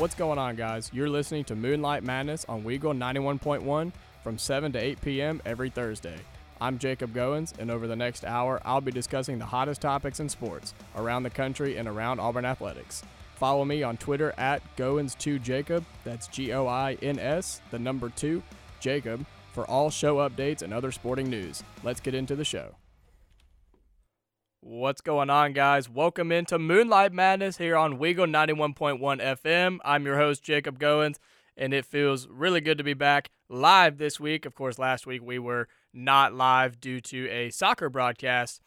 What's going on, guys? You're listening to Moonlight Madness on Weagle 91.1 from 7 to 8 p.m. every Thursday. I'm Jacob Goins, and over the next hour, I'll be discussing the hottest topics in sports around the country and around Auburn athletics. Follow me on Twitter at Goins2Jacob, that's G O I N S, the number 2, Jacob, for all show updates and other sporting news. Let's get into the show. What's going on, guys? Welcome into Moonlight Madness here on Weagle 91.1 FM. I'm your host, Jacob Goins, and it feels really good to be back live this week. Of course, last week we were not live due to a soccer broadcast,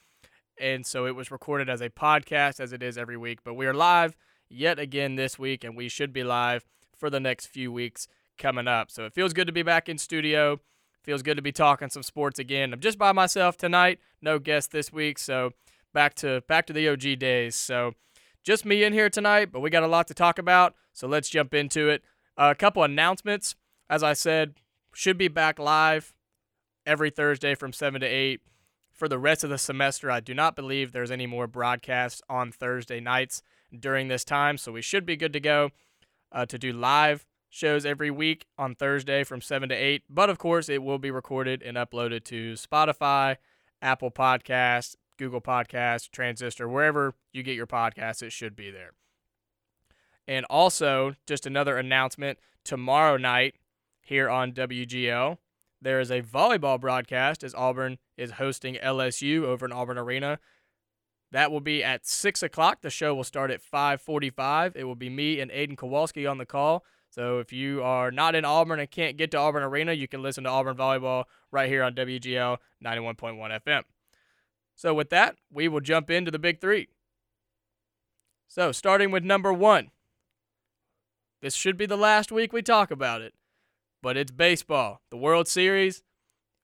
and so it was recorded as a podcast as it is every week. But we are live yet again this week, and we should be live for the next few weeks coming up. So it feels good to be back in studio. Feels good to be talking some sports again. I'm just by myself tonight, no guest this week, so back to back to the OG days. So just me in here tonight, but we got a lot to talk about. So let's jump into it. Uh, a couple announcements. As I said, should be back live every Thursday from 7 to 8 for the rest of the semester. I do not believe there's any more broadcasts on Thursday nights during this time, so we should be good to go uh, to do live shows every week on Thursday from 7 to 8. But of course, it will be recorded and uploaded to Spotify, Apple Podcasts, Google Podcasts, Transistor, wherever you get your podcasts, it should be there. And also, just another announcement tomorrow night here on WEGL, there is a volleyball broadcast as Auburn is hosting LSU over in Auburn Arena. That will be at six o'clock. The show will start at five forty-five. It will be me and Aiden Kowalski on the call. So if you are not in Auburn and can't get to Auburn Arena, you can listen to Auburn volleyball right here on WEGL ninety-one point one FM. So, with that, we will jump into the big three. So, starting with number one. This should be the last week we talk about it, but it's baseball. The World Series,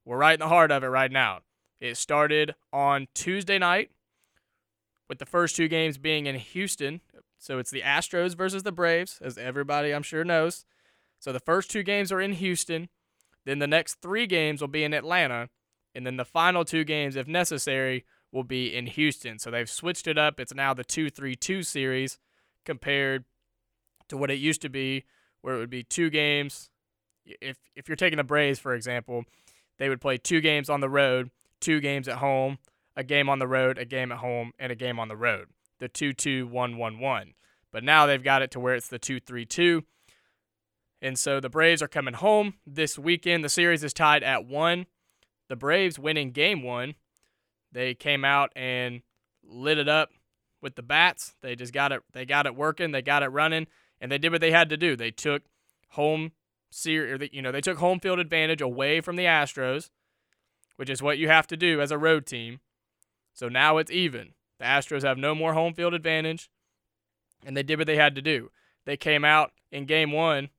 we're right in the heart of it right now. It started on Tuesday night, with the first two games being in Houston. So, it's the Astros versus the Braves, as everybody I'm sure knows. So, the first two games are in Houston. Then the next three games will be in Atlanta and then the final two games, if necessary, will be in Houston. So they've switched it up. It's now the 2 3 2 series compared to what it used to be, where it would be two games. If, if you're taking the Braves, for example, they would play two games on the road, two games at home, a game on the road, a game at home, and a game on the road. The 2 2 1 1 1. But now they've got it to where it's the 2 3 2. And so the Braves are coming home this weekend. The series is tied at one the Braves winning game one, they came out and lit it up with the bats. They just got it they got it working, they got it running, and they did what they had to do. They took home series, you know, they took home field advantage away from the Astros, which is what you have to do as a road team. So now it's even. The Astros have no more home field advantage, and they did what they had to do. They came out in game 1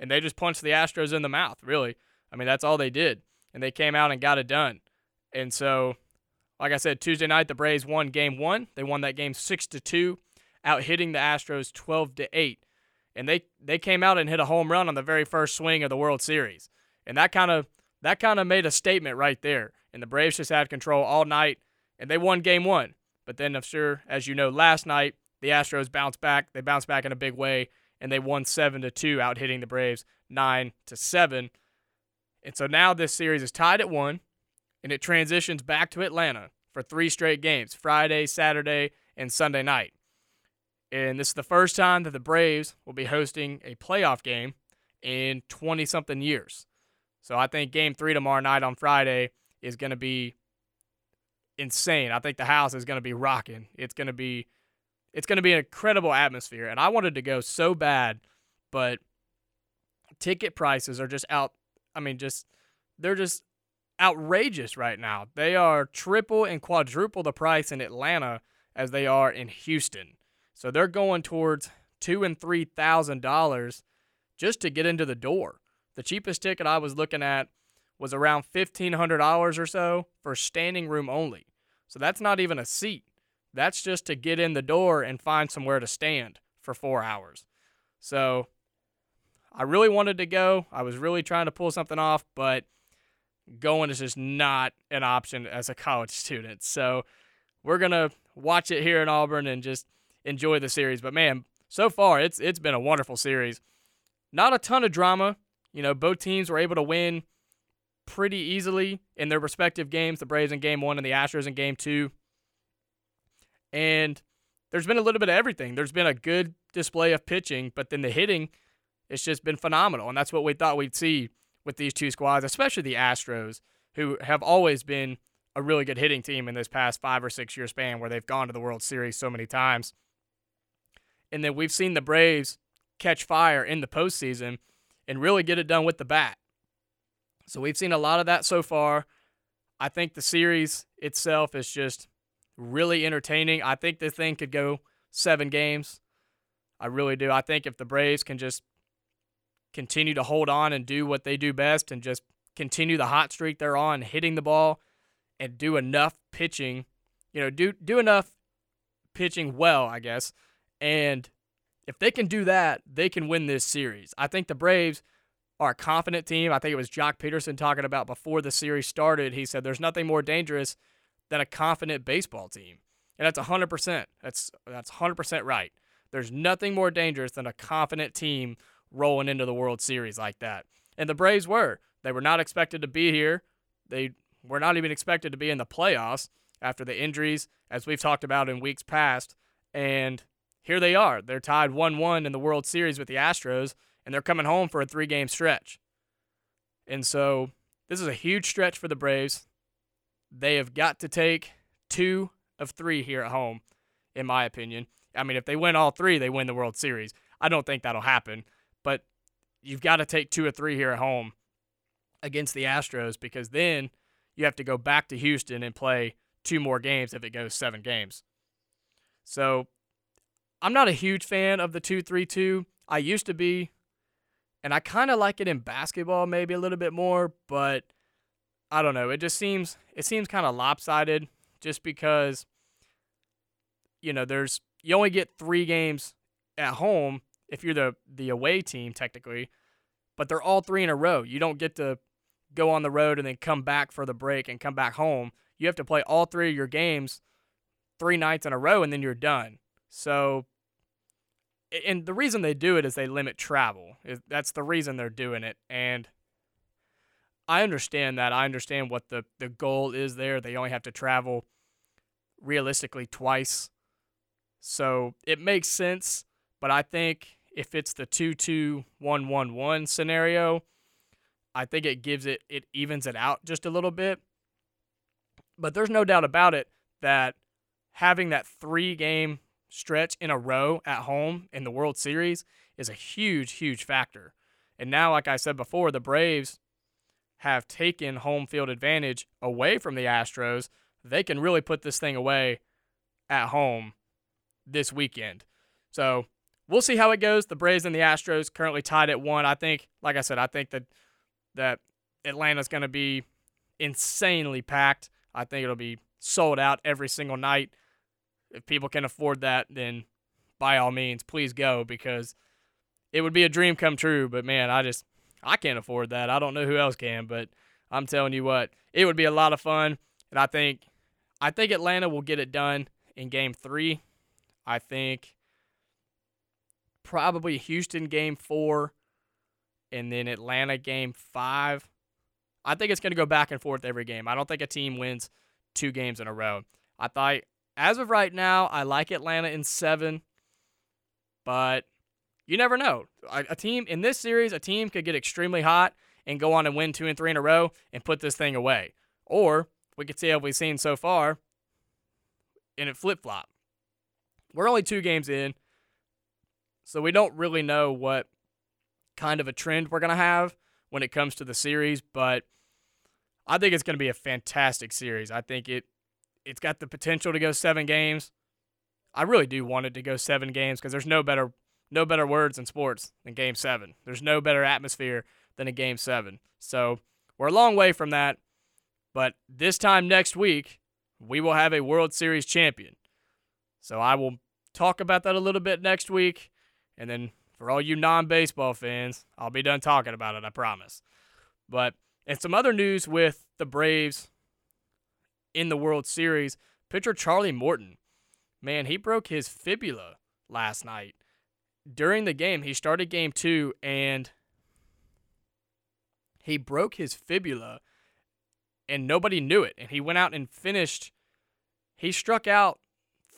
and they just punched the Astros in the mouth, really. I mean, that's all they did and they came out and got it done. And so, like I said, Tuesday night the Braves won game one. They won that game six to two, out hitting the Astros twelve to eight. And they they came out and hit a home run on the very first swing of the World Series. And that kind of that kind of made a statement right there. And the Braves just had control all night and they won game one. But then I'm sure, as you know, last night the Astros bounced back. They bounced back in a big way and they won seven to two, out hitting the Braves nine to seven. And so now this series is tied at one, and it transitions back to Atlanta for three straight games Friday, Saturday, and Sunday night. And this is the first time that the Braves will be hosting a playoff game in 20 something years. So I think game three tomorrow night on Friday is going to be insane. I think the house is going to be rocking. It's going to be it's going to be an incredible atmosphere and I wanted to go so bad, but ticket prices are just out I mean, just they're just outrageous right now. They are triple and quadruple the price in Atlanta as they are in Houston. So they're going towards two and three thousand dollars just to get into the door. The cheapest ticket I was looking at was around fifteen hundred dollars or so for standing room only. So that's not even a seat. That's just to get in the door and find somewhere to stand for four hours. So I really wanted to go. I was really trying to pull something off, but going is just not an option as a college student. So we're to watch it here in Auburn and just enjoy the series. But man, so far it's it's been a wonderful series. Not a ton of drama. You know, both teams were able to win pretty easily in their respective games. The Braves in game one and the Astros in game two. And there's been a little bit of everything. There's been a good display of pitching, but then the hitting, it's just been phenomenal. And that's what we thought we'd see with these two squads, especially the Astros, who have always been a really good hitting team in this past five or six year span where they've gone to the World Series so many times. And then we've seen the Braves catch fire in the postseason and really get it done with the bat. So we've seen a lot of that so far. I think the series itself is just really entertaining. I think this thing could go seven games. I really do. I think if the Braves can just continue to hold on and do what they do best and just continue the hot streak they're on, hitting the ball and do enough pitching, you know, do do enough pitching well, I guess. And if they can do that, they can win this series. I think the Braves are a confident team. I think it was Joc Pederson talking about before the series started. He said there's nothing more dangerous than a confident baseball team. And that's 100%. That's that's 100% right. There's nothing more dangerous than a confident team rolling into the World Series like that. And the Braves were. They were not expected to be here. They were not even expected to be in the playoffs after the injuries, as we've talked about in weeks past. And here they are. They're tied 1 1 in the World Series with the Astros, and they're coming home for a three game stretch. And so this is a huge stretch for the Braves. They have got to take two of three here at home, in my opinion. I mean, if they win all three, they win the World Series. I don't think that'll happen, but you've got to take two or three here at home against the Astros because then you have to go back to Houston and play two more games if it goes seven games. So I'm not a huge fan of the 2 3 2. I used to be, and I kind of like it in basketball maybe a little bit more, but I don't know. It just seems it seems kind of lopsided just because you know, there's you only get 3 games at home if you're the the away team technically, but they're all 3 in a row. You don't get to go on the road and then come back for the break and come back home. You have to play all three of your games three nights in a row and then you're done. So, and the reason they do it is they limit travel. That's the reason they're doing it. And I understand that. I understand what the, the goal is there. They only have to travel realistically twice. So it makes sense. But I think if it's the 2 2 1 1 1 scenario, I think it gives it, it evens it out just a little bit. But there's no doubt about it that having that three game stretch in a row at home in the World Series is a huge, huge factor. And now, like I said before, the Braves have taken home field advantage away from the Astros. They can really put this thing away at home this weekend. So we'll see how it goes. The Braves and the Astros currently tied at one. I think, like I said, I think that that Atlanta's going to be insanely packed. I think it'll be sold out every single night. If people can afford that, then by all means, please go because it would be a dream come true. But man, I just I can't afford that. I don't know who else can, but I'm telling you what, it would be a lot of fun. And I think I think Atlanta will get it done in game three. I think probably Houston game four and then Atlanta game five. I think it's going to go back and forth every game. I don't think a team wins two games in a row. I thought, as of right now, I like Atlanta in seven, but you never know. A, a team in this series, a team could get extremely hot and go on and win two and three in a row and put this thing away. Or we could see how we've seen so far, and it flip flop. We're only two games in, so we don't really know what kind of a trend we're going to have when it comes to the series, but I think it's going to be a fantastic series. I think it it's got the potential to go 7 games. I really do want it to go 7 games because there's no better no better words in sports than game 7. There's no better atmosphere than a game 7. So, we're a long way from that, but this time next week, we will have a World Series champion. So, I will talk about that a little bit next week and then for all you non baseball fans, I'll be done talking about it, I promise. But, and some other news with the Braves in the World Series pitcher Charlie Morton. Man, he broke his fibula last night. during the game, he started game two and he broke his fibula and nobody knew it. And he went out and finished, he struck out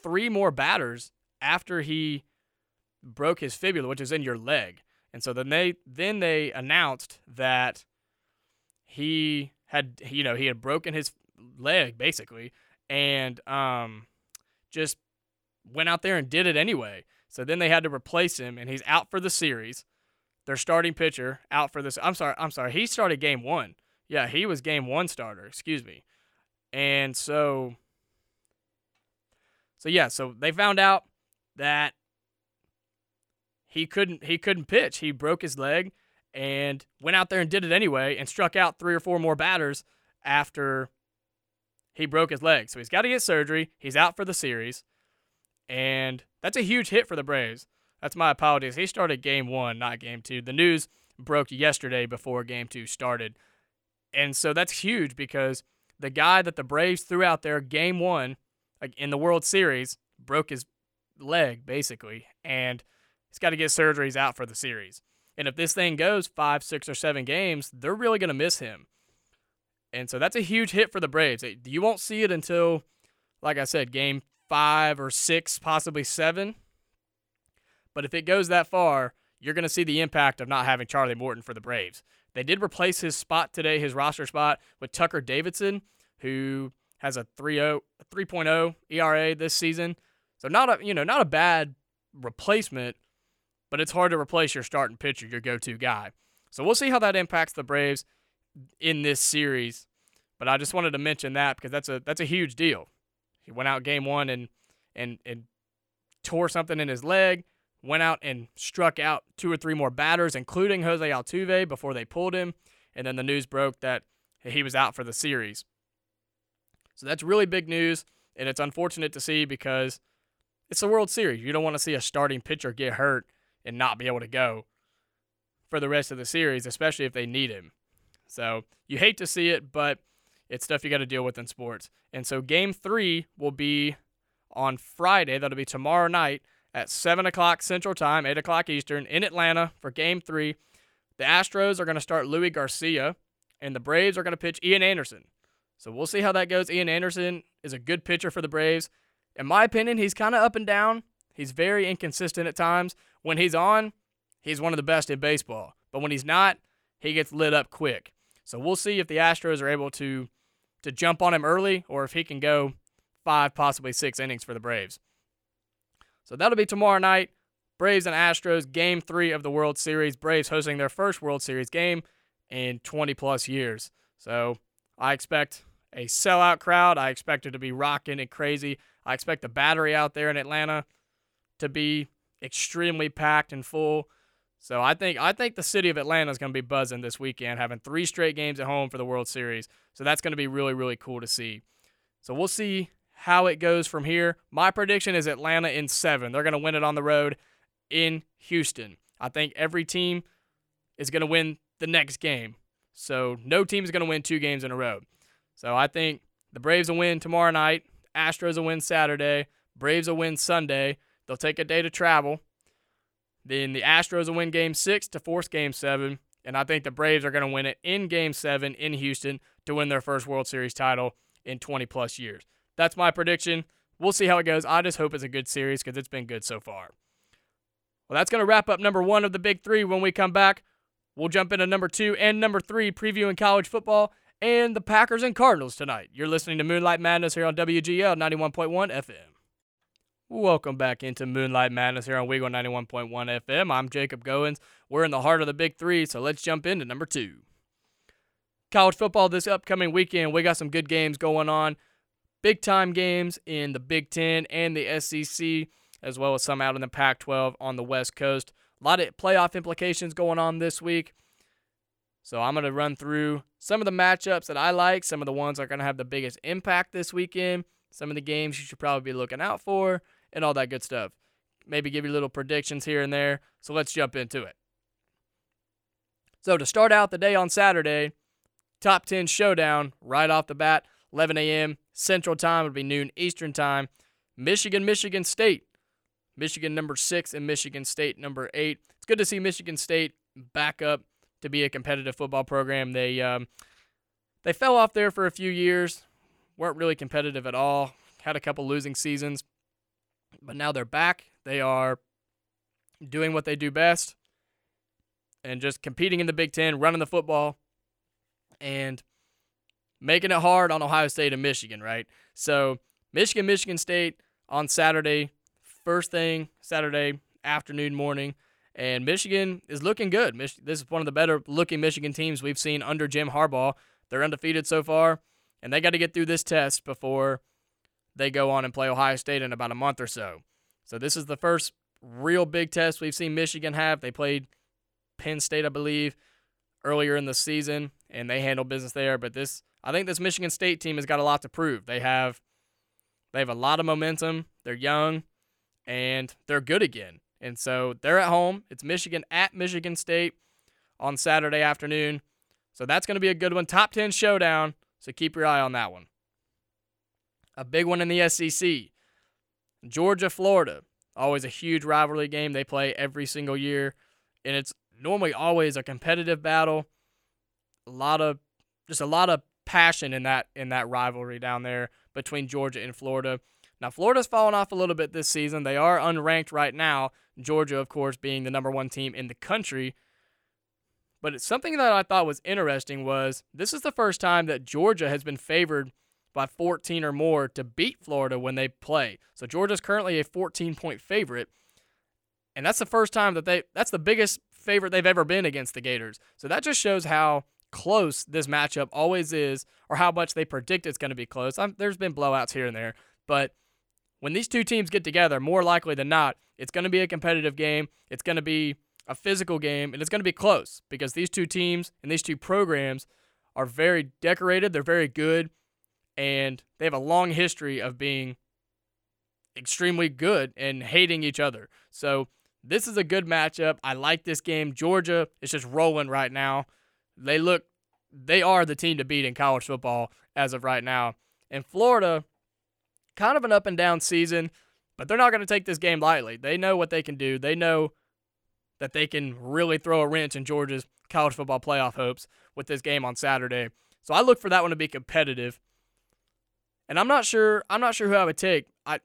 three more batters after he broke his fibula, which is in your leg. And so then they then they announced that he had you know he had broken his leg basically and um just went out there and did it anyway. So then they had to replace him and he's out for the series. Their starting pitcher out for this I'm sorry, I'm sorry. He started game 1. Yeah, he was game 1 starter, excuse me. And so so yeah, so they found out that he couldn't he couldn't pitch. He broke his leg and went out there and did it anyway and struck out three or four more batters after he broke his leg. So he's got to get surgery. He's out for the series. And that's a huge hit for the Braves. That's my apologies. He started game one, not game two. The news broke yesterday before game two started. And so that's huge because the guy that the Braves threw out there game one, like in the World Series, broke his leg basically. And he's got to get surgeries out for the series. And if this thing goes five, six, or seven games, they're really going to miss him. And so that's a huge hit for the Braves. You won't see it until, like I said, game five or six, possibly seven. But if it goes that far, you're going to see the impact of not having Charlie Morton for the Braves. They did replace his spot today, his roster spot, with Tucker Davidson, who has a 3.0 ERA this season. So not a you know not a bad replacement, but it's hard to replace your starting pitcher, your go-to guy. So we'll see how that impacts the Braves in this series. But I just wanted to mention that because that's a that's a huge deal. He went out game one and and and tore something in his leg. Went out and struck out two or three more batters, including Jose Altuve, before they pulled him. And then the news broke that he was out for the series. So that's really big news, and it's unfortunate to see because it's the World Series. You don't want to see a starting pitcher get hurt and not be able to go for the rest of the series, especially if they need him. So you hate to see it, but it's stuff you got to deal with in sports. And so game three will be on Friday. That'll be tomorrow night at 7 o'clock Central Time, 8 o'clock Eastern in Atlanta for game three. The Astros are going to start Luis Garcia, and the Braves are going to pitch Ian Anderson. So we'll see how that goes. Ian Anderson is a good pitcher for the Braves. In my opinion, he's kind of up and down. He's very inconsistent at times. When he's on, he's one of the best in baseball. But when he's not, he gets lit up quick. So we'll see if the Astros are able to to jump on him early or if he can go five, possibly six innings for the Braves. So that'll be tomorrow night. Braves and Astros, game three of the World Series. Braves hosting their first World Series game in 20 plus years. So I expect a sellout crowd. I expect it to be rocking and crazy. I expect the battery out there in Atlanta to be extremely packed and full. So I think I think the city of Atlanta is going to be buzzing this weekend, having three straight games at home for the World Series. So that's going to be really really cool to see. So we'll see how it goes from here. My prediction is Atlanta in seven. They're going to win it on the road in Houston. I think every team is going to win the next game. So no team is going to win two games in a row. So I think the Braves will win tomorrow night. Astros will win Saturday. Braves will win Sunday. They'll take a day to travel. Then the Astros will win game six to force game seven. And I think the Braves are going to win it in game seven in Houston to win their first World Series title in 20 plus years. That's my prediction. We'll see how it goes. I just hope it's a good series because it's been good so far. Well, that's going to wrap up number one of the big three. When we come back, we'll jump into number two and number three, previewing college football and the Packers and Cardinals tonight. You're listening to Moonlight Madness here on WEGL 91.1 FM. Welcome back into Moonlight Madness here on Weagle 91.1 FM. I'm Jacob Goins. We're in the heart of the big three, so let's jump into number two. College football this upcoming weekend, we got some good games going on. Big time games in the Big Ten and the SEC, as well as some out in the Pac 12 on the West Coast. A lot of playoff implications going on this week. So I'm going to run through some of the matchups that I like, some of the ones that are going to have the biggest impact this weekend, some of the games you should probably be looking out for, and all that good stuff. Maybe give you little predictions here and there. So let's jump into it. So to start out the day on Saturday, top 10 showdown right off the bat, 11 a.m. Central Time. It'll be noon Eastern Time. Michigan, Michigan State. Michigan number six, and Michigan State number eight. It's good to see Michigan State back up to be a competitive football program. They um, they fell off there for a few years, weren't really competitive at all. Had a couple losing seasons, but now they're back. They are doing what they do best and just competing in the Big Ten, running the football, and making it hard on Ohio State and Michigan, right? So, Michigan, Michigan State on Saturday, first thing, Saturday afternoon, morning. And Michigan is looking good. Mich- this is one of the better looking Michigan teams we've seen under Jim Harbaugh. They're undefeated so far, and they got to get through this test before they go on and play Ohio State in about a month or so. So, this is the first real big test we've seen Michigan have. They played Penn State, I believe, earlier in the season, and they handled business there. But this, I think, this Michigan State team has got a lot to prove. They have, they have a lot of momentum. They're young, and they're good again. And so they're at home. It's Michigan at Michigan State on Saturday afternoon. So that's going to be a good one. Top 10 showdown. So keep your eye on that one. A big one in the SEC. Georgia, Florida. Always a huge rivalry game. They play every single year. And it's normally always a competitive battle. A lot of just a lot of passion in that in that rivalry down there between Georgia and Florida. Now Florida's fallen off a little bit this season. They are unranked right now. Georgia, of course, being the number one team in the country. But it's something that I thought was interesting was this is the first time that Georgia has been favored by 14 or more to beat Florida when they play. So Georgia's currently a 14 point favorite. And that's the first time that they that's the biggest favorite they've ever been against the Gators. So that just shows how close this matchup always is or how much they predict it's going to be close. I'm, there's been blowouts here and there, but when these two teams get together, more likely than not, it's going to be a competitive game. It's going to be a physical game, and it's going to be close because these two teams and these two programs are very decorated. They're very good, and they have a long history of being extremely good and hating each other. So this is a good matchup. I like this game. Georgia is just rolling right now. They look, they are the team to beat in college football as of right now. And Florida, kind of an up and down season, but they're not going to take this game lightly. They know what they can do. They know that they can really throw a wrench in Georgia's college football playoff hopes with this game on Saturday. So I look for that one to be competitive. And I'm not sure. I'm not sure who I would take. I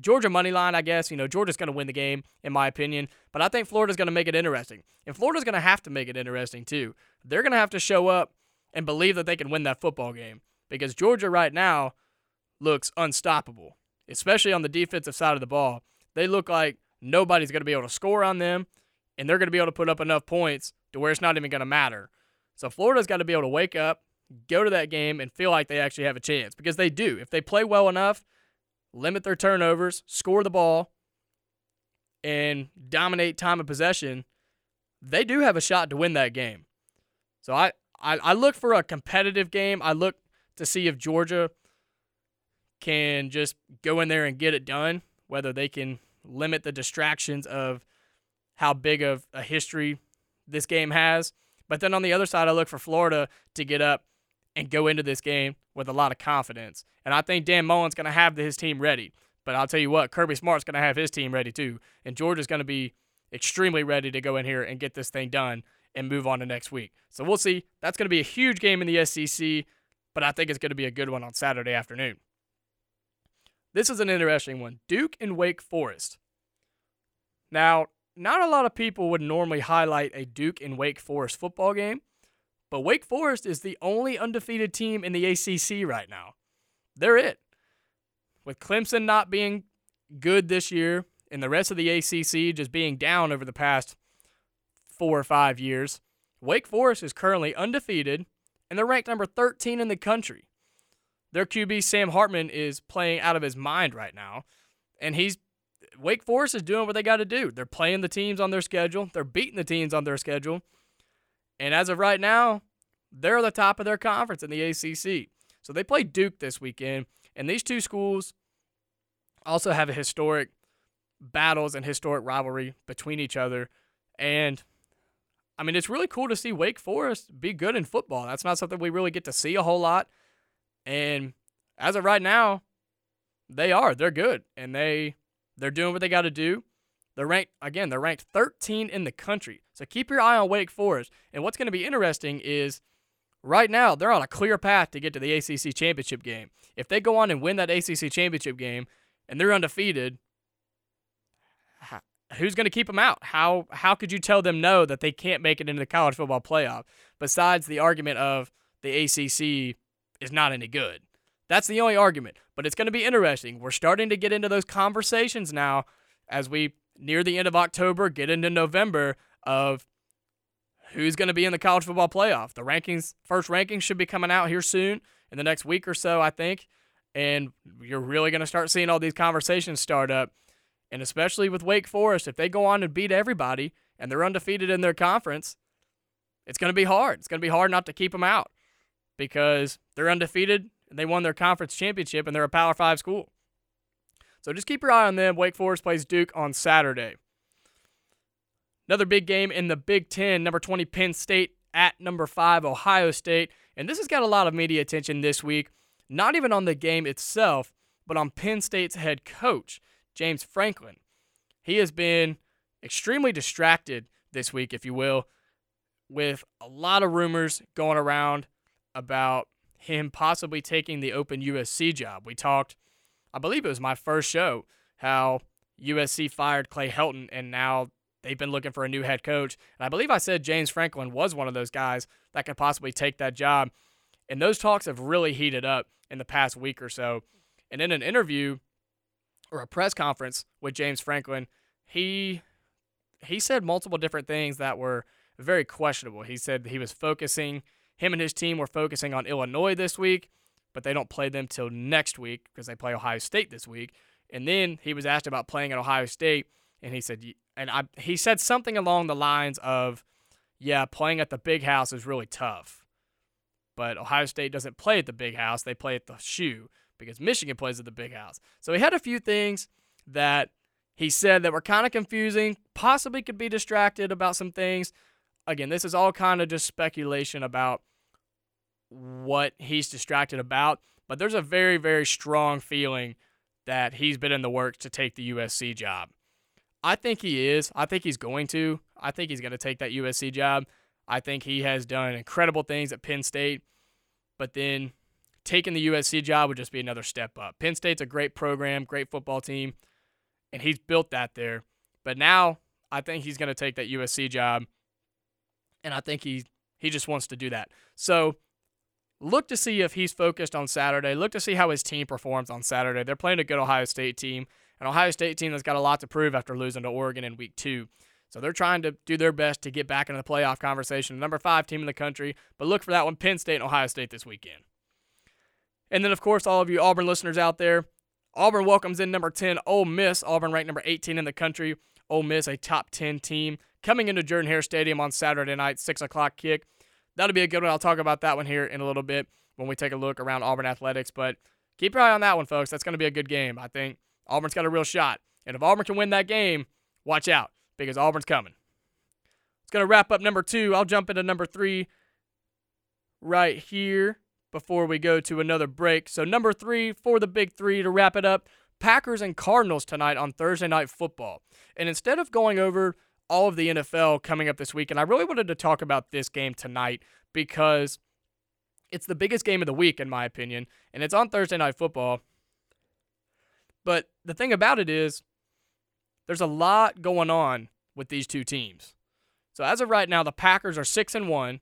Georgia money line. I guess you know Georgia's going to win the game in my opinion. But I think Florida's going to make it interesting, and Florida's going to have to make it interesting too. They're going to have to show up and believe that they can win that football game because Georgia right now looks unstoppable, especially on the defensive side of the ball. They look like nobody's going to be able to score on them, and they're going to be able to put up enough points to where it's not even going to matter. So Florida's got to be able to wake up go to that game and feel like they actually have a chance because they do. If they play well enough, limit their turnovers, score the ball, and dominate time of possession, they do have a shot to win that game. So I, I, I look for a competitive game. I look to see if Georgia can just go in there and get it done, whether they can limit the distractions of how big of a history this game has. But then on the other side, I look for Florida to get up and go into this game with a lot of confidence. And I think Dan Mullen's going to have his team ready. But I'll tell you what, Kirby Smart's going to have his team ready too. And Georgia's going to be extremely ready to go in here and get this thing done and move on to next week. So we'll see. That's going to be a huge game in the SEC, but I think it's going to be a good one on Saturday afternoon. This is an interesting one Duke and Wake Forest. Now, not a lot of people would normally highlight a Duke and Wake Forest football game but Wake Forest is the only undefeated team in the ACC right now. They're it. With Clemson not being good this year and the rest of the ACC just being down over the past four or five years, Wake Forest is currently undefeated and they're ranked number 13 in the country. Their QB, Sam Hartman, is playing out of his mind right now. And he's Wake Forest is doing what they got to do. They're playing the teams on their schedule, they're beating the teams on their schedule. And as of right now, they're the top of their conference in the ACC. So they play Duke this weekend. And these two schools also have a historic battles and historic rivalry between each other. And I mean, it's really cool to see Wake Forest be good in football. That's not something we really get to see a whole lot. And as of right now, they are. They're good. And they They're doing what they got to do. They're ranked again. They're ranked 13 in the country. So keep your eye on Wake Forest. And what's going to be interesting is right now they're on a clear path to get to the ACC championship game. If they go on and win that ACC championship game and they're undefeated, who's going to keep them out? How how could you tell them no that they can't make it into the college football playoff? Besides the argument of the ACC is not any good. That's the only argument. But it's going to be interesting. We're starting to get into those conversations now as we near the end of October, get into November of who's going to be in the college football playoff. The rankings, first rankings should be coming out here soon in the next week or so, I think. And you're really going to start seeing all these conversations start up. And especially with Wake Forest, if they go on and beat everybody and they're undefeated in their conference, it's going to be hard. It's going to be hard not to keep them out because they're undefeated and they won their conference championship and they're a Power Five school. So just keep your eye on them. Wake Forest plays Duke on Saturday. Another big game in the Big Ten, number 20 Penn State at number 5 Ohio State. And this has got a lot of media attention this week, not even on the game itself, but on Penn State's head coach, James Franklin. He has been extremely distracted this week, if you will, with a lot of rumors going around about him possibly taking the open USC job. We talked I believe it was my first show, how USC fired Clay Helton and now they've been looking for a new head coach. And I believe I said James Franklin was one of those guys that could possibly take that job. And those talks have really heated up in the past week or so. And in an interview or a press conference with James Franklin, he he said multiple different things that were very questionable. He said he was focusing him and his team were focusing on Illinois this week but they don't play them till next week because they play Ohio State this week. And then he was asked about playing at Ohio State, and he said, and I, he said something along the lines of, "Yeah, playing at the big house is really tough, but Ohio State doesn't play at the big house; they play at the shoe because Michigan plays at the big house." So he had a few things that he said that were kind of confusing, possibly could be distracted about some things. Again, this is all kind of just speculation about what he's distracted about, but there's a very, very strong feeling that he's been in the works to take the USC job. I think he is. I think he's going to. I think he's going to take that USC job. I think he has done incredible things at Penn State, but then taking the USC job would just be another step up. Penn State's a great program, great football team, and he's built that there. But now I think he's going to take that USC job, and I think he he just wants to do that. So look to see if he's focused on Saturday. Look to see how his team performs on Saturday. They're playing a good Ohio State team, an Ohio State team that's got a lot to prove after losing to Oregon in week two. So they're trying to do their best to get back into the playoff conversation. Number five team in the country, but look for that one, Penn State and Ohio State this weekend. And then, of course, all of you Auburn listeners out there, Auburn welcomes in number 10, Ole Miss. Auburn ranked number 18 in the country. Ole Miss, a top 10 team, coming into Jordan Hare Stadium on Saturday night, 6 o'clock kick that'll be a good one. I'll talk about that one here in a little bit when we take a look around Auburn athletics. But keep your eye on that one, folks. That's going to be a good game. I think Auburn's got a real shot. And if Auburn can win that game, watch out because Auburn's coming. It's going to wrap up number two. I'll jump into number three right here before we go to another break. So, number three for the big three to wrap it up Packers and Cardinals tonight on Thursday Night Football. And instead of going over all of the NFL coming up this week. And I really wanted to talk about this game tonight because it's the biggest game of the week, in my opinion, and it's on Thursday Night Football. But the thing about it is, there's a lot going on with these two teams. So as of right now, the Packers are six and one,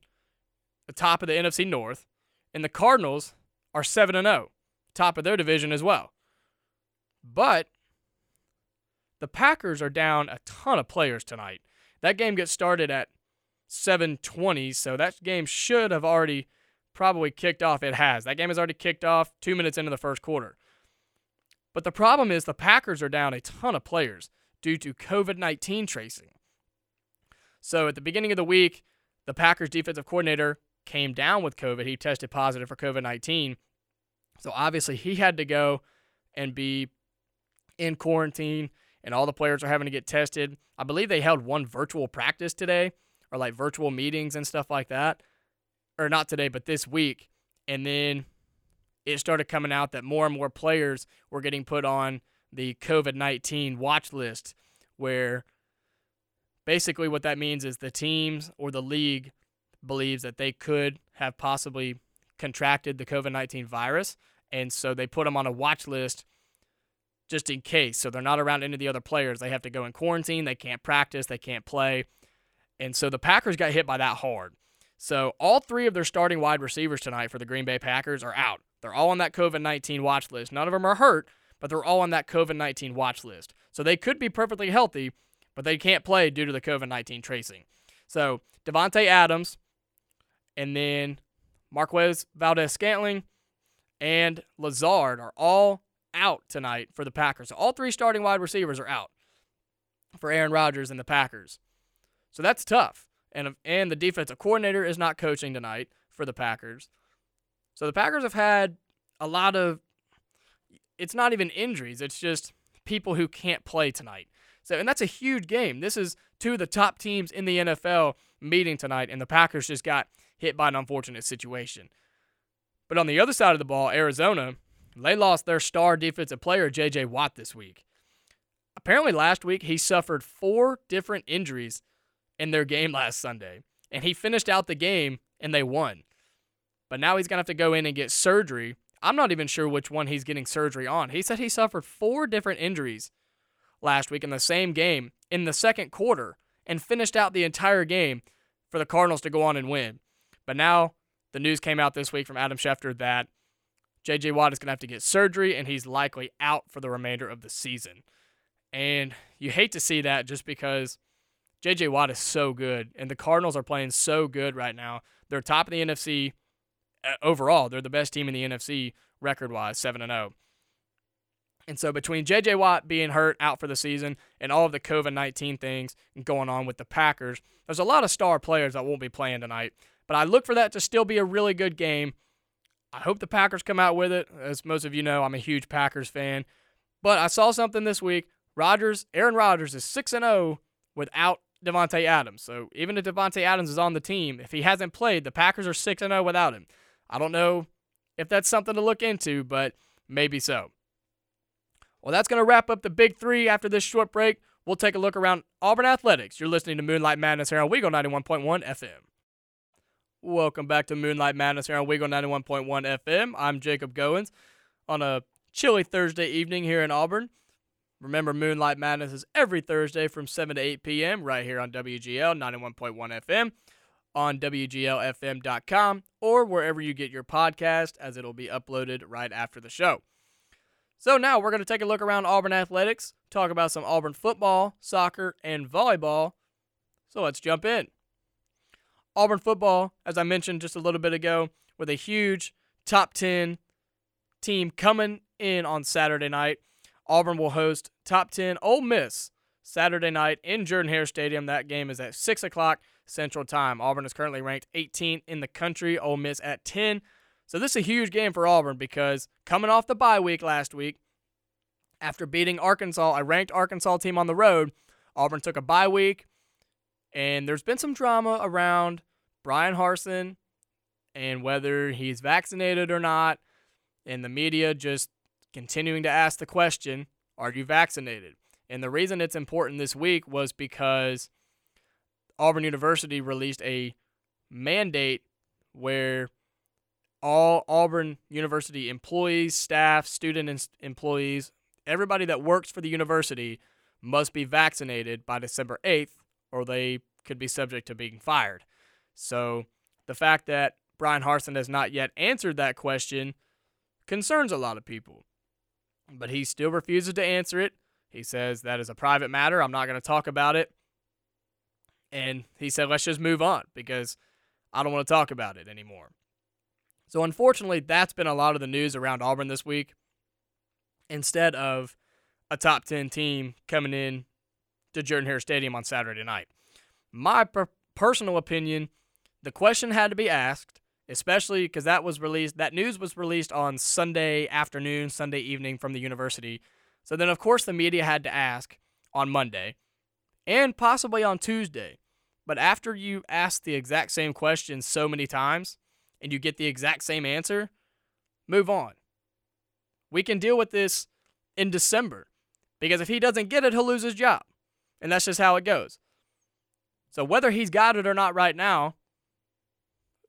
the top of the NFC North, and the Cardinals are seven and zero, oh, top of their division as well. But the Packers are down a ton of players tonight. That game gets started at 7:20, so that game should have already probably kicked off. It has. That game has already kicked off 2 minutes into the first quarter. But the problem is the Packers are down a ton of players due to COVID-19 tracing. So at the beginning of the week, the Packers defensive coordinator came down with COVID. He tested positive for COVID 19. So obviously he had to go and be in quarantine and all the players are having to get tested. I believe they held one virtual practice today or like virtual meetings and stuff like that. Or not today, but this week. And then it started coming out that more and more players were getting put on the COVID 19 watch list, where basically what that means is the teams or the league believes that they could have possibly contracted the COVID 19 virus. And so they put them on a watch list just in case. So they're not around any of the other players. They have to go in quarantine. They can't practice. They can't play. And so the Packers got hit by that hard. So all three of their starting wide receivers tonight for the Green Bay Packers are out. They're all on that COVID 19 watch list. None of them are hurt, but they're all on that COVID 19 watch list. So they could be perfectly healthy, but they can't play due to the COVID 19 tracing. So Davante Adams, and then Marquez Valdes-Scantling and Lazard are all out tonight for the Packers. So all three starting wide receivers are out for Aaron Rodgers and the Packers. So that's tough. And and the defensive coordinator is not coaching tonight for the Packers. So the Packers have had a lot of it's not even injuries, it's just people who can't play tonight. So and that's a huge game. This is two of the top teams in the NFL meeting tonight and the Packers just got hit by an unfortunate situation. But on the other side of the ball, Arizona, they lost their star defensive player, J.J. Watt, this week. Apparently, last week, he suffered four different injuries in their game last Sunday, and he finished out the game and they won. But now he's going to have to go in and get surgery. I'm not even sure which one he's getting surgery on. He said he suffered four different injuries last week in the same game in the second quarter and finished out the entire game for the Cardinals to go on and win. But now the news came out this week from Adam Schefter that JJ Watt is going to have to get surgery and he's likely out for the remainder of the season. And you hate to see that just because JJ Watt is so good and the Cardinals are playing so good right now. They're top of the NFC uh, overall. They're the best team in the NFC record wise, 7 and 0. And so between JJ Watt being hurt out for the season and all of the COVID 19 things going on with the Packers, there's a lot of star players that won't be playing tonight. But I look for that to still be a really good game. I hope the Packers come out with it. As most of you know, I'm a huge Packers fan. But I saw something this week. Rodgers, Aaron Rodgers is 6 0 without Davante Adams. So even if Davante Adams is on the team, if he hasn't played, the Packers are 6 0 without him. I don't know if that's something to look into, but maybe so. Well, that's going to wrap up the big three after this short break. We'll take a look around Auburn Athletics. You're listening to Moonlight Madness here on Weagle 91.1 FM. Welcome back to Moonlight Madness here on Weagle 91.1 FM. I'm Jacob Goins on a chilly Thursday evening here in Auburn. Remember, Moonlight Madness is every Thursday from 7 to 8 p.m. right here on WEGL 91.1 FM, on WGLFM.com, or wherever you get your podcast, as it'll be uploaded right after the show. So now we're going to take a look around Auburn athletics, talk about some Auburn football, soccer, and volleyball. So let's jump in. Auburn football, as I mentioned just a little bit ago, with a huge top 10 team coming in on Saturday night. Auburn will host top 10 Ole Miss Saturday night in Jordan Hare Stadium. That game is at 6 o'clock Central Time. Auburn is currently ranked 18th in the country, Ole Miss at 10. So this is a huge game for Auburn because coming off the bye week last week, after beating Arkansas, a ranked Arkansas team on the road, Auburn took a bye week, and there's been some drama around Brian Harsin and whether he's vaccinated or not, and the media just continuing to ask the question, Are you vaccinated? And the reason it's important this week was because Auburn University released a mandate where all Auburn University employees, staff, student employees, everybody that works for the university must be vaccinated by December 8th or they could be subject to being fired. So the fact that Brian Harsin has not yet answered that question concerns a lot of people. But he still refuses to answer it. He says that is a private matter. I'm not going to talk about it. And he said, let's just move on because I don't want to talk about it anymore. So, unfortunately, that's been a lot of the news around Auburn this week instead of a top 10 team coming in to Jordan Hare Stadium on Saturday night. My per- personal opinion, the question had to be asked, especially because that was released, that news was released on Sunday afternoon, Sunday evening from the university. So then, of course, the media had to ask on Monday and possibly on Tuesday. But after you ask the exact same question so many times and you get the exact same answer, move on. We can deal with this in December. Because if he doesn't get it, he'll lose his job. And that's just how it goes. So whether he's got it or not right now,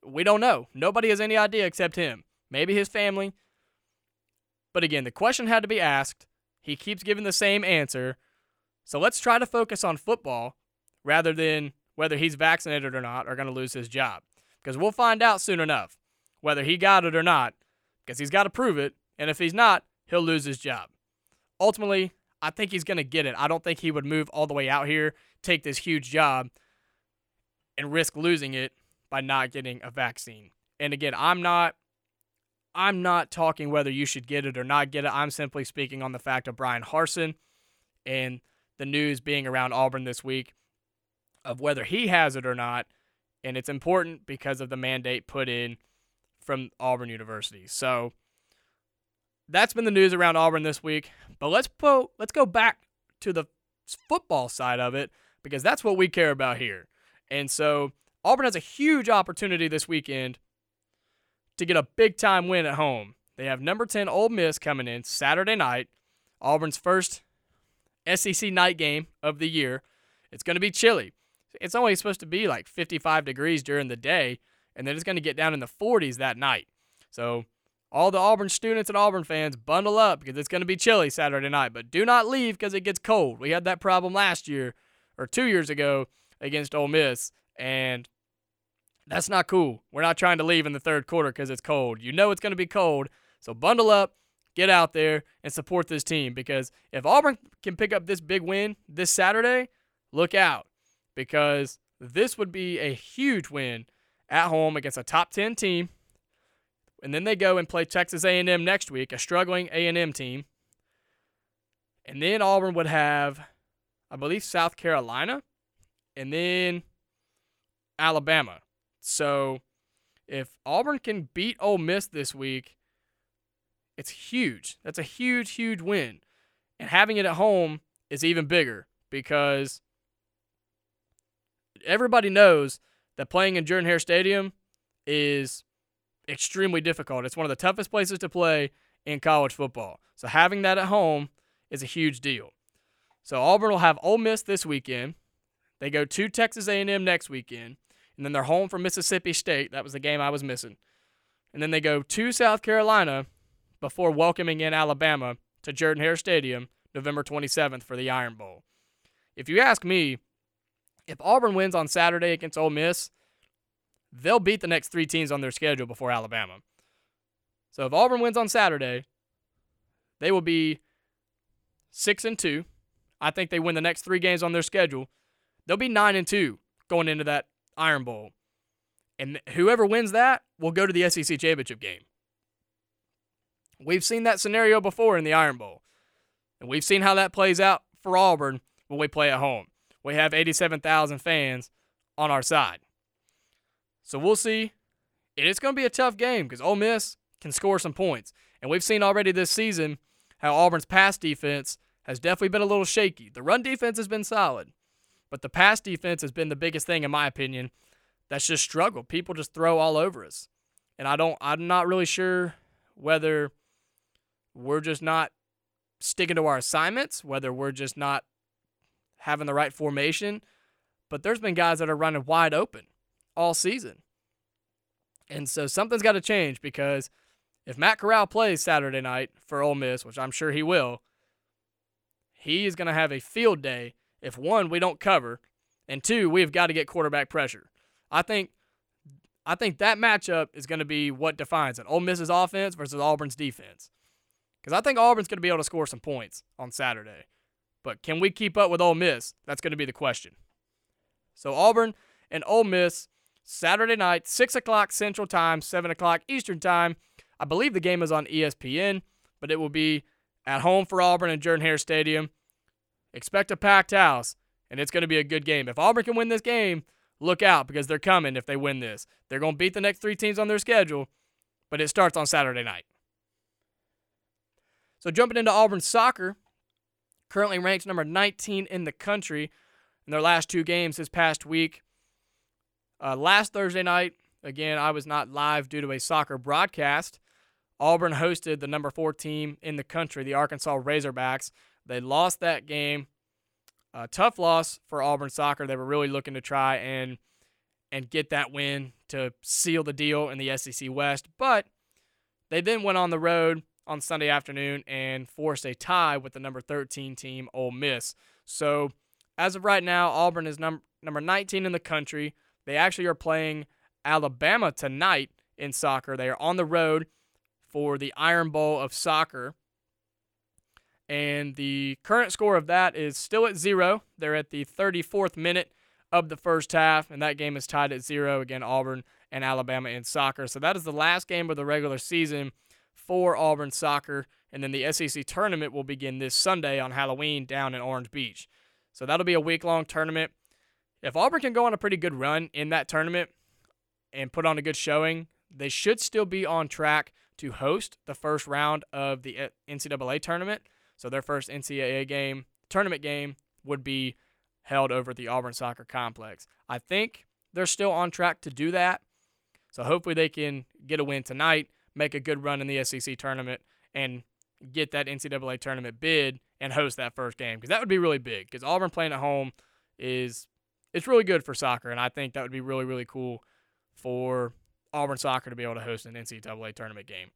we don't know. Nobody has any idea except him. Maybe his family. But again, the question had to be asked. He keeps giving the same answer. So let's try to focus on football rather than whether he's vaccinated or not or going to lose his job. Because we'll find out soon enough whether he got it or not, because he's got to prove it. And if he's not, he'll lose his job. Ultimately, I think he's going to get it. I don't think he would move all the way out here, take this huge job, and risk losing it by not getting a vaccine. And again, I'm not I'm not talking whether you should get it or not get it. I'm simply speaking on the fact of Brian Harsin and the news being around Auburn this week of whether he has it or not. And it's important because of the mandate put in from Auburn University. So that's been the news around Auburn this week. But let's po- let's go back to the football side of it because that's what we care about here. And so Auburn has a huge opportunity this weekend to get a big time win at home. They have number 10 Ole Miss coming in Saturday night, Auburn's first SEC night game of the year. It's going to be chilly. It's only supposed to be like 55 degrees during the day, and then it's going to get down in the 40s that night. So, all the Auburn students and Auburn fans, bundle up because it's going to be chilly Saturday night. But do not leave because it gets cold. We had that problem last year or two years ago against Ole Miss, and that's not cool. We're not trying to leave in the third quarter because it's cold. You know it's going to be cold. So bundle up, get out there, and support this team because if Auburn can pick up this big win this Saturday, look out because this would be a huge win at home against a top 10 team. And then they go and play Texas A&M next week, a struggling A&M team. And then Auburn would have I believe South Carolina and then Alabama. So if Auburn can beat Ole Miss this week, it's huge. That's a huge, huge win. And having it at home is even bigger because everybody knows that playing in Jordan Hare Stadium is extremely difficult. It's one of the toughest places to play in college football. So having that at home is a huge deal. So Auburn will have Ole Miss this weekend. They go to Texas A&M next weekend and then they're home for Mississippi State. That was the game I was missing. And then they go to South Carolina before welcoming in Alabama to Jordan Hare Stadium November 27th for the Iron Bowl. If you ask me, if Auburn wins on Saturday against Ole Miss, they'll beat the next three teams on their schedule before Alabama. So if Auburn wins on Saturday, they will be six and two. I think they win the next three games on their schedule. They'll be nine and two going into that Iron Bowl. And whoever wins that will go to the SEC championship game. We've seen that scenario before in the Iron Bowl. And we've seen how that plays out for Auburn when we play at home. We have 87,000 fans on our side. So we'll see. It is going to be a tough game because Ole Miss can score some points. And we've seen already this season how Auburn's pass defense has definitely been a little shaky. The run defense has been solid. But the pass defense has been the biggest thing, in my opinion, that's just struggled. People just throw all over us. And I don't, I'm not really sure whether we're just not sticking to our assignments, whether we're just not having the right formation. But there's been guys that are running wide open all season. And so something's got to change because if Matt Corral plays Saturday night for Ole Miss, which I'm sure he will, he is going to have a field day if one, we don't cover, and two, we've got to get quarterback pressure. I think I think that matchup is going to be what defines it. Ole Miss's offense versus Auburn's defense. Because I think Auburn's going to be able to score some points on Saturday. But can we keep up with Ole Miss? That's going to be the question. So Auburn and Ole Miss, Saturday night, 6 o'clock Central Time, 7 o'clock Eastern Time. I believe the game is on ESPN, but it will be at home for Auburn and Jordan Hare Stadium. Expect a packed house, and it's going to be a good game. If Auburn can win this game, look out because they're coming if they win this. They're going to beat the next three teams on their schedule, but it starts on Saturday night. So jumping into Auburn soccer, currently ranked number 19 in the country in their last two games this past week. Uh, last Thursday night, again, I was not live due to a soccer broadcast. Auburn hosted the number four team in the country, the Arkansas Razorbacks. They lost that game. A tough loss for Auburn soccer. They were really looking to try and and get that win to seal the deal in the SEC West, but they then went on the road on Sunday afternoon and forced a tie with the number 13 team Ole Miss. So, as of right now, Auburn is number number 19 in the country. They actually are playing Alabama tonight in soccer. They are on the road for the Iron Bowl of soccer. And the current score of that is still at zero. They're at the 34th minute of the first half, and that game is tied at zero. Again, Auburn and Alabama in soccer. So that is the last game of the regular season for Auburn soccer. And then the SEC tournament will begin this Sunday on Halloween down in Orange Beach. So that'll be a week long tournament. If Auburn can go on a pretty good run in that tournament and put on a good showing, they should still be on track to host the first round of the uh, NCAA tournament. So their first NCAA game, tournament game, would be held over at the Auburn Soccer Complex. I think they're still on track to do that. So hopefully they can get a win tonight, make a good run in the SEC tournament, and get that NCAA tournament bid and host that first game because that would be really big. Because Auburn playing at home is it's really good for soccer, and I think that would be really really cool for Auburn soccer to be able to host an NCAA tournament game.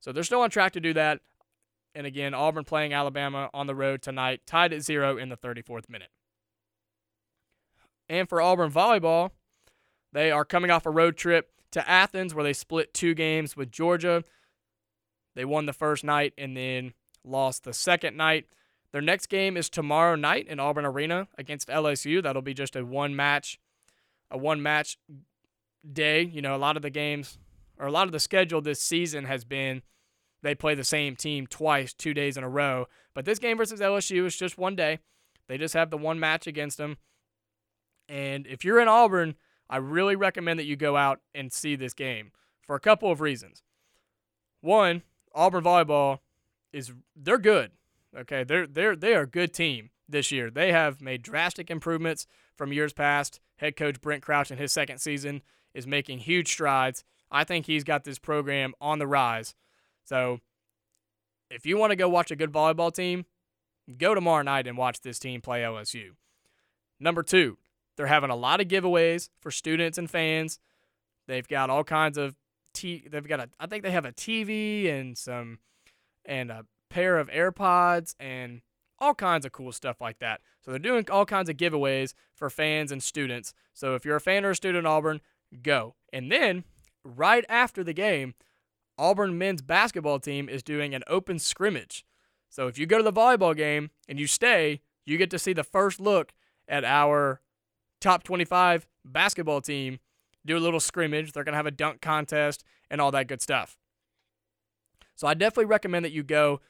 So they're still on track to do that. And again, Auburn playing Alabama on the road tonight, tied at zero in the 34th minute. And for Auburn volleyball, they are coming off a road trip to Athens where they split two games with Georgia. They won the first night and then lost the second night. Their next game is tomorrow night in Auburn Arena against LSU. That'll be just a one match, a one match day. You know, a lot of the games or a lot of the schedule this season has been they play the same team twice, two days in a row. But this game versus LSU is just one day. They just have the one match against them. And if you're in Auburn, I really recommend that you go out and see this game for a couple of reasons. One, Auburn volleyball is they're good. Okay, they're they're they are a good team this year. They have made drastic improvements from years past. Head coach Brent Crouch in his second season is making huge strides. I think he's got this program on the rise. So, if you want to go watch a good volleyball team, go tomorrow night and watch this team play LSU. Number two, they're having a lot of giveaways for students and fans. They've got all kinds of t. They've got a. I think they have a TV and some, and a pair of AirPods and all kinds of cool stuff like that. So they're doing all kinds of giveaways for fans and students. So if you're a fan or a student in Auburn, go. And then right after the game, Auburn men's basketball team is doing an open scrimmage. So if you go to the volleyball game and you stay, you get to see the first look at our top 25 basketball team do a little scrimmage. They're going to have a dunk contest and all that good stuff. So I definitely recommend that you go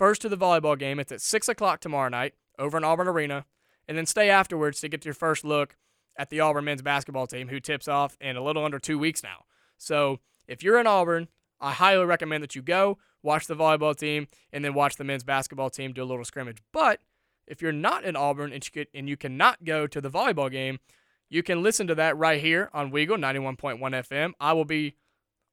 first to the volleyball game. It's at 6 o'clock tomorrow night over in Auburn Arena, and then stay afterwards to get your first look at the Auburn men's basketball team, who tips off in a little under two weeks now. So if you're in Auburn, I highly recommend that you go watch the volleyball team and then watch the men's basketball team do a little scrimmage. But if you're not in Auburn and you, could, and you cannot go to the volleyball game, you can listen to that right here on Weagle 91.1 FM. I will be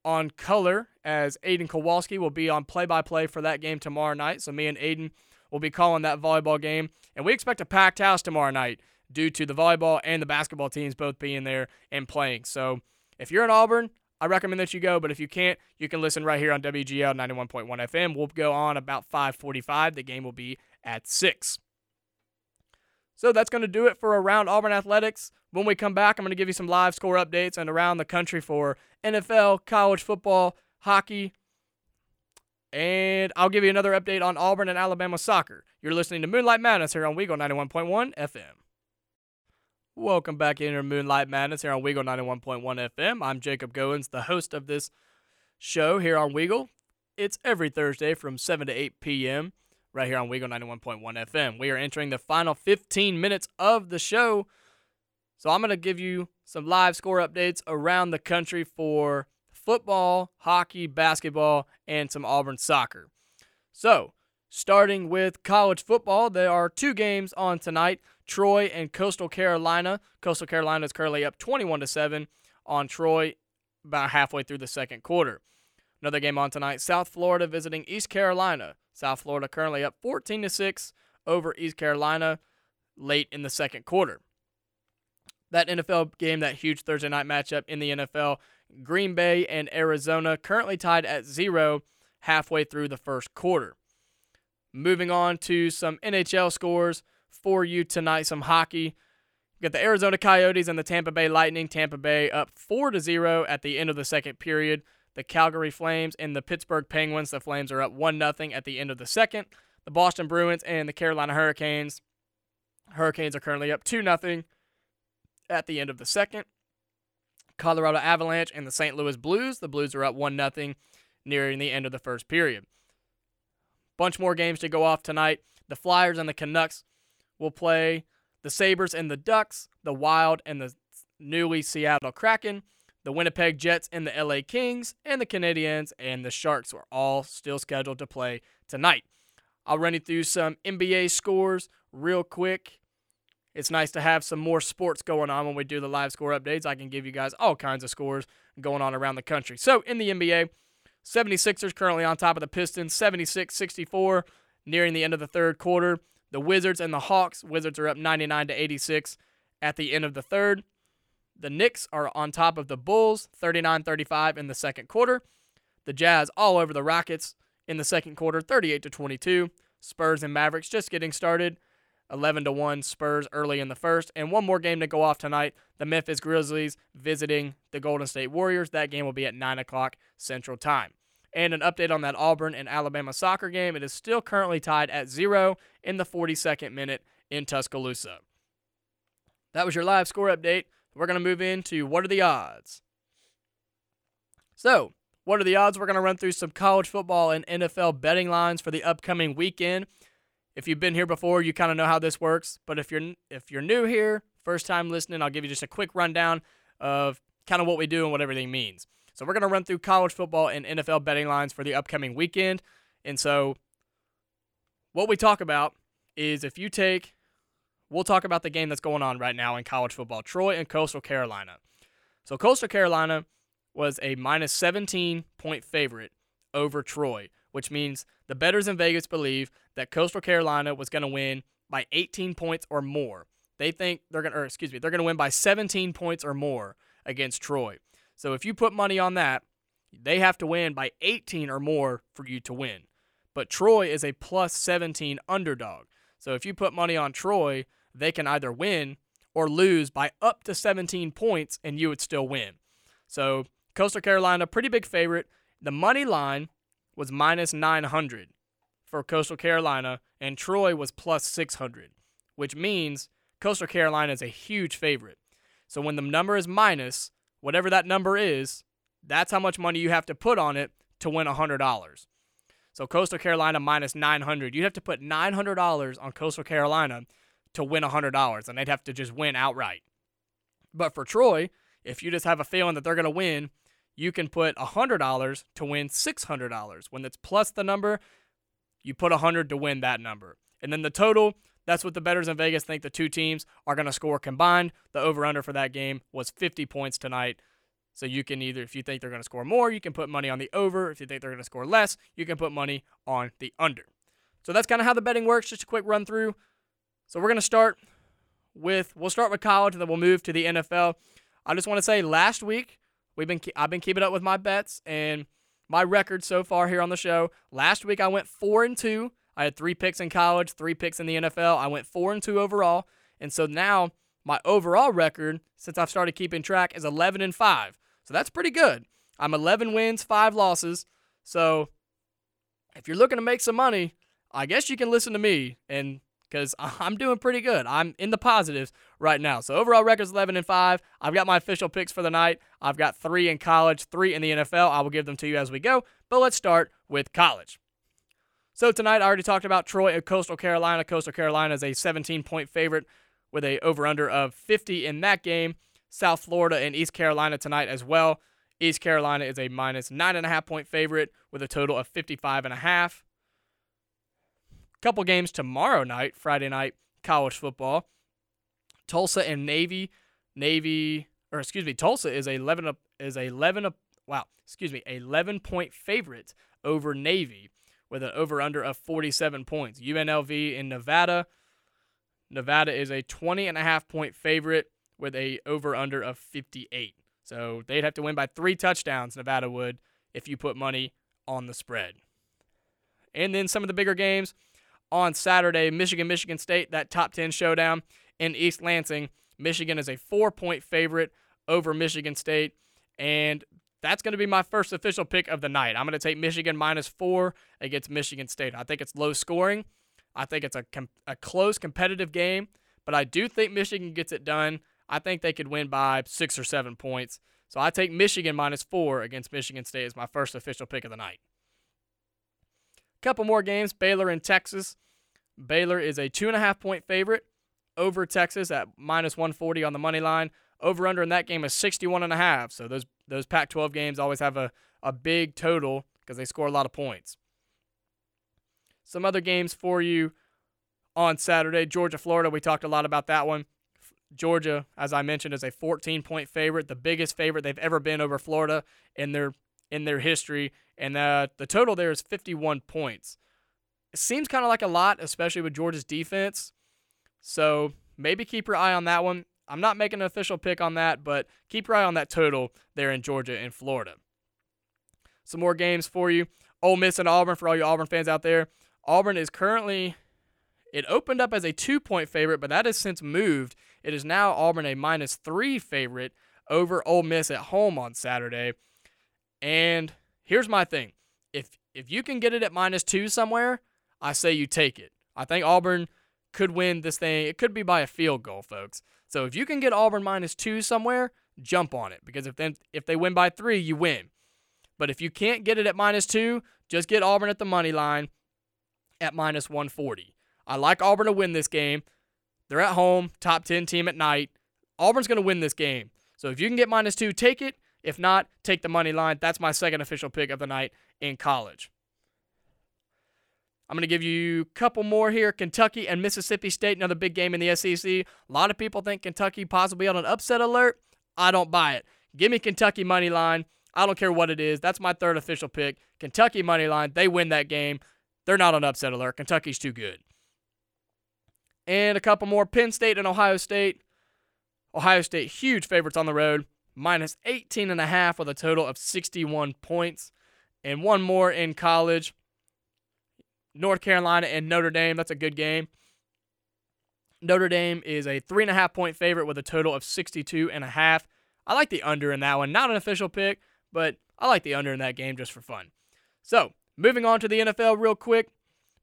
on color as Aiden Kowalski will be on play by play for that game tomorrow night. So me and Aiden will be calling that volleyball game. And we expect a packed house tomorrow night due to the volleyball and the basketball teams both being there and playing. So if you're in Auburn, I recommend that you go, but if you can't, you can listen right here on WEGL 91.1 FM. We'll go on about 5:45. The game will be at 6. So that's going to do it for around Auburn athletics. When we come back, I'm going to give you some live score updates and around the country for NFL, college football, hockey, and I'll give you another update on Auburn and Alabama soccer. You're listening to Moonlight Madness here on Weagle 91.1 FM. Welcome back into Moonlight Madness here on Weagle 91.1 FM. I'm Jacob Goins, the host of this show here on Weagle. It's every Thursday from 7 to 8 p.m. right here on Weagle 91.1 FM. We are entering the final 15 minutes of the show. So I'm going to give you some live score updates around the country for football, hockey, basketball, and some Auburn soccer. So, starting with college football, there are two games on tonight. Troy and Coastal Carolina. Coastal Carolina is currently up 21 to 7 on Troy about halfway through the second quarter. Another game on tonight, South Florida visiting East Carolina. South Florida currently up 14 to 6 over East Carolina late in the second quarter. That NFL game, that huge Thursday night matchup in the NFL, Green Bay and Arizona currently tied at zero halfway through the first quarter. Moving on to some NHL scores for you tonight, some hockey. You got the Arizona Coyotes and the Tampa Bay Lightning. Tampa Bay up 4 to 0 at the end of the second period. The Calgary Flames and the Pittsburgh Penguins. The Flames are up 1 0 at the end of the second. The Boston Bruins and the Carolina Hurricanes. Hurricanes are currently up 2 0 at the end of the second. Colorado Avalanche and the St. Louis Blues. The Blues are up 1 0 nearing the end of the first period. Bunch more games to go off tonight. The Flyers and the Canucks will play the Sabres and the Ducks, the Wild and the newly Seattle Kraken, the Winnipeg Jets and the LA Kings, and the Canadiens and the Sharks are all still scheduled to play tonight. I'll run you through some NBA scores real quick. It's nice to have some more sports going on when we do the live score updates. I can give you guys all kinds of scores going on around the country. So, in the NBA, 76ers currently on top of the Pistons, 76 64, nearing the end of the third quarter. The Wizards and the Hawks, Wizards are up 99 to 86 at the end of the third. The Knicks are on top of the Bulls, 39 35 in the second quarter. The Jazz all over the Rockets in the second quarter, 38 to 22. Spurs and Mavericks just getting started, 11 to 1 Spurs early in the first. And one more game to go off tonight the Memphis Grizzlies visiting the Golden State Warriors. That game will be at 9 o'clock Central Time. And an update on that Auburn and Alabama soccer game. It is still currently tied at zero in the 42nd minute in Tuscaloosa. That was your live score update. We're going to move into what are the odds? So, what are the odds? We're going to run through some college football and NFL betting lines for the upcoming weekend. If you've been here before, you kind of know how this works. But if you're if you're new here, first time listening, I'll give you just a quick rundown of kind of what we do and what everything means. So we're going to run through college football and NFL betting lines for the upcoming weekend. And so what we talk about is if you take we'll talk about the game that's going on right now in college football, Troy and Coastal Carolina. So Coastal Carolina was a minus 17 point favorite over Troy, which means the bettors in Vegas believe that Coastal Carolina was going to win by 18 points or more. They think they're going to, or excuse me, they're going to win by 17 points or more against Troy. So if you put money on that, they have to win by 18 or more for you to win. But Troy is a plus 17 underdog. So if you put money on Troy, they can either win or lose by up to 17 points and you would still win. So Coastal Carolina, pretty big favorite. The money line was minus 900 for Coastal Carolina, and Troy was plus 600, which means Coastal Carolina is a huge favorite. So when the number is minus, whatever that number is, that's how much money you have to put on it to win $100. So Coastal Carolina minus 900. You'd have to put $900 on Coastal Carolina to win $100, and they'd have to just win outright. But for Troy, if you just have a feeling that they're going to win, you can put $100 to win $600. When it's plus the number, you put 100 to win that number. And then the total, that's what the bettors in Vegas think the two teams are going to score combined. The over under for that game was 50 points tonight. So you can either, if you think they're going to score more, you can put money on the over. If you think they're going to score less, you can put money on the under. So that's kind of how the betting works. Just a quick run through. So we're going to start with, we'll start with college and then we'll move to the NFL. I just want to say last week, we've been, I've been keeping up with my bets and my record so far here on the show. Last week I went four and two I had three picks in college, three picks in the NFL. I went four and two overall. And so now my overall record, since I've started keeping track, is 11 and five. So that's pretty good. I'm 11 wins, five losses. So if you're looking to make some money, I guess you can listen to me and because I'm doing pretty good. I'm in the positives right now. So overall record's 11 and 5. I've got my official picks for the night. I've got 3 in college, 3 in the NFL. I will give them to you as we go. But let's start with college. So tonight I already talked about Troy and Coastal Carolina. Coastal Carolina is a 17 point favorite with a over under of 50 in that game. South Florida and East Carolina tonight as well. East Carolina is a minus nine and a half point favorite with a total of 55 and a half. Couple games tomorrow night, Friday night, college football. Tulsa and Navy. Navy, or excuse me, Tulsa is a 11 is a 11 wow, excuse me, 11 point favorite over Navy with an over under of 47 points. UNLV in Nevada. Nevada is a 20 and a half point favorite with a over under of 58. So they'd have to win by three touchdowns, Nevada would, if you put money on the spread. And then some of the bigger games on Saturday Michigan, Michigan State, that top 10 showdown in East Lansing. Michigan is a four point favorite over Michigan State. And that's going to be my first official pick of the night. I'm going to take Michigan minus four against Michigan State. I think it's low scoring. I think it's a, com- a close, competitive game, but I do think Michigan gets it done. I think they could win by six or seven points. So I take Michigan minus four against Michigan State as my first official pick of the night. Couple more games Baylor and Texas. Baylor is a two and a half point favorite over Texas at minus 140 on the money line. Over under in that game is 61 and a half. So those those Pac-12 games always have a, a big total because they score a lot of points. Some other games for you on Saturday. Georgia, Florida. We talked a lot about that one. Georgia, as I mentioned, is a 14 point favorite, the biggest favorite they've ever been over Florida in their in their history, and uh, the total there is 51 points. It seems kind of like a lot, especially with Georgia's defense. So maybe keep your eye on that one. I'm not making an official pick on that, but keep your eye on that total there in Georgia and Florida. Some more games for you. Ole Miss and Auburn for all you Auburn fans out there. Auburn is currently it opened up as a two point favorite, but that has since moved. It is now Auburn a minus three favorite over Ole Miss at home on Saturday. And here's my thing: if if you can get it at minus two somewhere, I say you take it. I think Auburn could win this thing. It could be by a field goal, folks. So if you can get Auburn minus two somewhere, jump on it because if then if they win by three, you win. But if you can't get it at minus two, just get Auburn at the money line at minus 140. I like Auburn to win this game. They're at home, top 10 team at night. Auburn's going to win this game. So if you can get minus two, take it. If not, take the money line. That's my second official pick of the night in college. I'm going to give you a couple more here. Kentucky and Mississippi State, another big game in the SEC. A lot of people think Kentucky possibly on an upset alert. I don't buy it. Give me Kentucky money line. I don't care what it is. That's my third official pick. Kentucky money line. They win that game. They're not on upset alert. Kentucky's too good. And a couple more Penn State and Ohio State. Ohio State huge favorites on the road, minus 18 and a half with a total of 61 points. And one more in college. North Carolina and Notre Dame. That's a good game. Notre Dame is a three and a half point favorite with a total of 62 and a half. I like the under in that one. Not an official pick, but I like the under in that game just for fun. So, moving on to the NFL real quick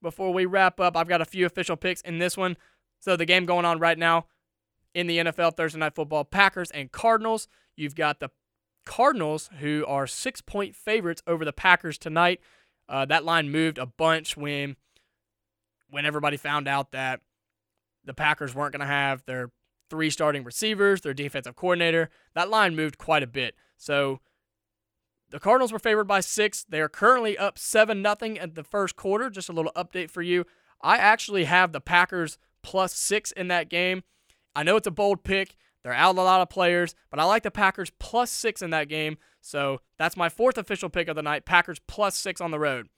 before we wrap up. I've got a few official picks in this one. So, the game going on right now in the NFL Thursday Night Football Packers and Cardinals. You've got the Cardinals, who are six point favorites over the Packers tonight. Uh, that line moved a bunch when when everybody found out that the Packers weren't going to have their three starting receivers, their defensive coordinator. That line moved quite a bit. So the Cardinals were favored by six. They are currently up seven nothing at the first quarter. Just a little update for you. I actually have the Packers plus six in that game. I know it's a bold pick. They're out a lot of players, but I like the Packers plus six in that game. So that's my fourth official pick of the night. Packers plus six on the road.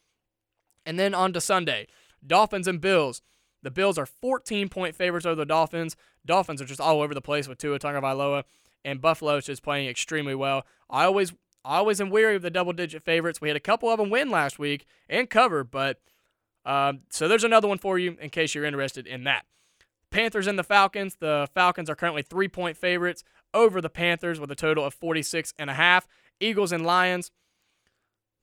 And then on to Sunday Dolphins and Bills. The Bills are 14 point favorites over the Dolphins. Dolphins are just all over the place with Tua Tagovailoa, and Buffalo is just playing extremely well. I always, I always am weary of the double digit favorites. We had a couple of them win last week and cover, but um, so there's another one for you in case you're interested in that. Panthers and the Falcons. The Falcons are currently three point favorites over the Panthers with a total of 46 and a half. Eagles and Lions.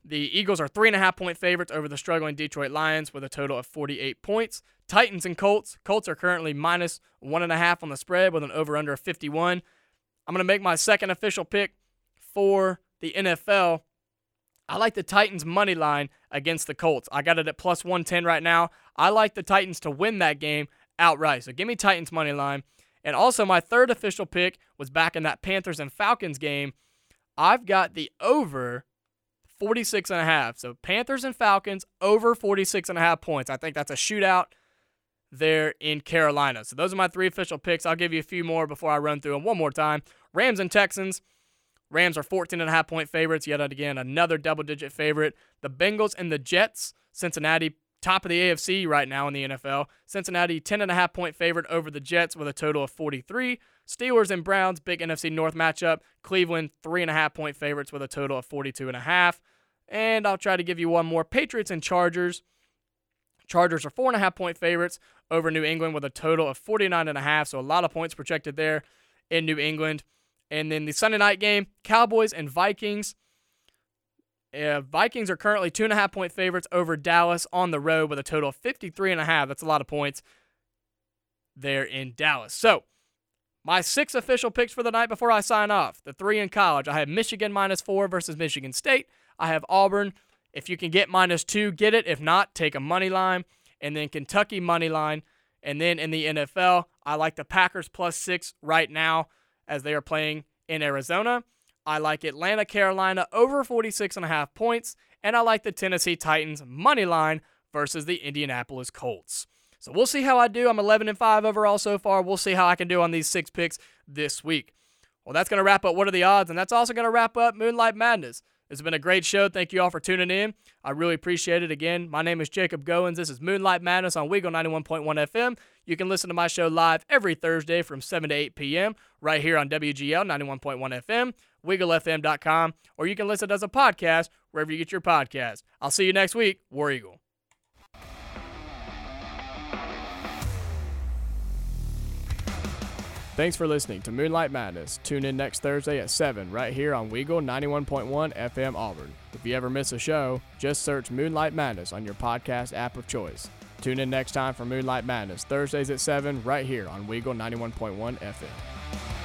The Eagles are three and a half point favorites over the struggling Detroit Lions with a total of 48 points. Titans and Colts. Colts are currently minus one and a half on the spread with an over under of 51. I'm going to make my second official pick for the NFL. I like the Titans money line against the Colts. I got it at plus 110 right now. I like the Titans to win that game outright. So give me Titans money line. And also my third official pick was back in that Panthers and Falcons game. I've got the over 46 and a half. So Panthers and Falcons over 46 and a half points. I think that's a shootout there in Carolina. So those are my three official picks. I'll give you a few more before I run through them one more time. Rams and Texans. Rams are 14 and a half point favorites. Yet again, another double digit favorite. The Bengals and the Jets. Cincinnati top of the AFC right now in the NFL. Cincinnati 10 and a half point favorite over the Jets with a total of 43. Steelers and Browns, big NFC North matchup. Cleveland three and a half point favorites with a total of 42 and I'll try to give you one more. Patriots and Chargers. Chargers are four and a half point favorites over New England with a total of 49 and a half. So a lot of points projected there in New England. And then the Sunday night game, Cowboys and Vikings. Uh, Vikings are currently two and a half point favorites over Dallas on the road with a total of 53 and a half. That's a lot of points there in Dallas. So my six official picks for the night before I sign off. The three in college. I have Michigan minus four versus Michigan State. I have Auburn. If you can get minus two, get it. If not, take a money line. And then Kentucky money line. And then in the NFL, I like the Packers plus six right now as they are playing in Arizona. I like Atlanta, Carolina over 46 and a half points, and I like the Tennessee Titans money line versus the Indianapolis Colts. So we'll see how I do. I'm 11 and 5 overall so far. We'll see how I can do on these six picks this week. Well, that's going to wrap up What Are the Odds, and that's also going to wrap up Moonlight Madness. It's been a great show. Thank you all for tuning in. I really appreciate it. Again, my name is Jacob Goins. This is Moonlight Madness on Weagle 91.1 FM. You can listen to my show live every Thursday from 7 to 8 p.m. right here on WEGL 91.1 FM, WeagleFM.com, or you can listen as a podcast wherever you get your podcast. I'll see you next week. War Eagle. Thanks for listening to Moonlight Madness. Tune in next Thursday at 7 right here on Weagle 91.1 FM Auburn. If you ever miss a show, just search Moonlight Madness on your podcast app of choice. Tune in next time for Moonlight Madness, Thursdays at 7 right here on Weagle 91.1 FM.